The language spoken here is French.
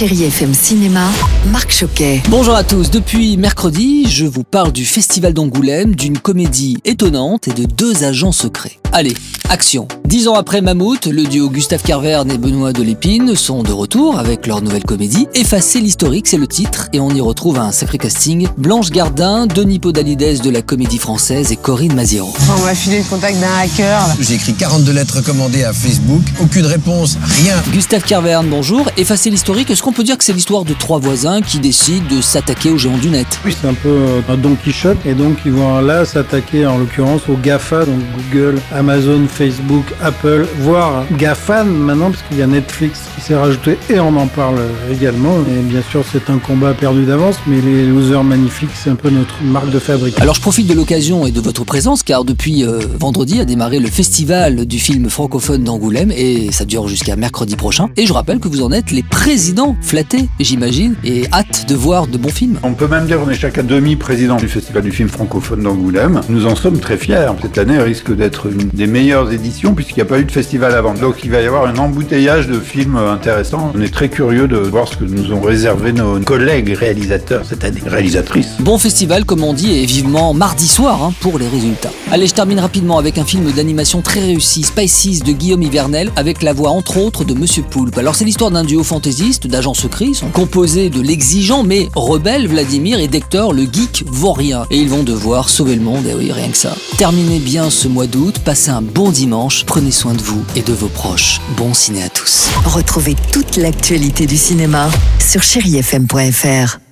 Chérie FM Cinéma, Marc Choquet. Bonjour à tous. Depuis mercredi, je vous parle du Festival d'Angoulême, d'une comédie étonnante et de deux agents secrets. Allez, action. Dix ans après Mammouth, le duo Gustave Carverne et Benoît Delépine sont de retour avec leur nouvelle comédie. Effacer l'historique, c'est le titre, et on y retrouve un sacré casting. Blanche Gardin, Denis Podalides de la comédie française et Corinne Maziero. On m'a filé le contact d'un hacker. J'ai écrit 42 lettres recommandées à Facebook, aucune réponse, rien. Gustave Carverne, bonjour. Effacer l'historique, est-ce qu'on peut dire que c'est l'histoire de trois voisins qui décident de s'attaquer aux géants du net? Oui, c'est un peu euh, un Don Quichotte. Et donc, ils vont là s'attaquer, en l'occurrence, aux GAFA, donc Google, Amazon, Facebook, Apple, voire GAFAN maintenant, parce qu'il y a Netflix qui s'est rajouté et on en parle également. Et bien sûr, c'est un combat perdu d'avance, mais les losers magnifiques, c'est un peu notre marque de fabrique. Alors je profite de l'occasion et de votre présence car depuis euh, vendredi a démarré le festival du film francophone d'Angoulême et ça dure jusqu'à mercredi prochain. Et je rappelle que vous en êtes les présidents flattés, j'imagine, et hâte de voir de bons films. On peut même dire qu'on est chacun demi-président du Festival du film francophone d'Angoulême. Nous en sommes très fiers. Cette année risque d'être une des meilleures éditions puisqu'il n'y a pas eu de festival avant. Donc il va y avoir un embouteillage de films intéressants. On est très curieux de voir ce que nous ont réservé nos collègues réalisateurs cette année, réalisatrices. Bon festival comme on dit et vivement mardi soir hein, pour les résultats. Allez, je termine rapidement avec un film d'animation très réussi, Spices de Guillaume Hivernel, avec la voix entre autres de Monsieur Poulpe. Alors c'est l'histoire d'un duo fantaisiste d'agents secrets, ils sont composés de l'exigeant mais rebelle Vladimir et d'Hector le geek vaurien. Et ils vont devoir sauver le monde, et oui, rien que ça. Terminez bien ce mois d'août, un bon dimanche, prenez soin de vous et de vos proches. Bon ciné à tous. Retrouvez toute l'actualité du cinéma sur chérifm.fr.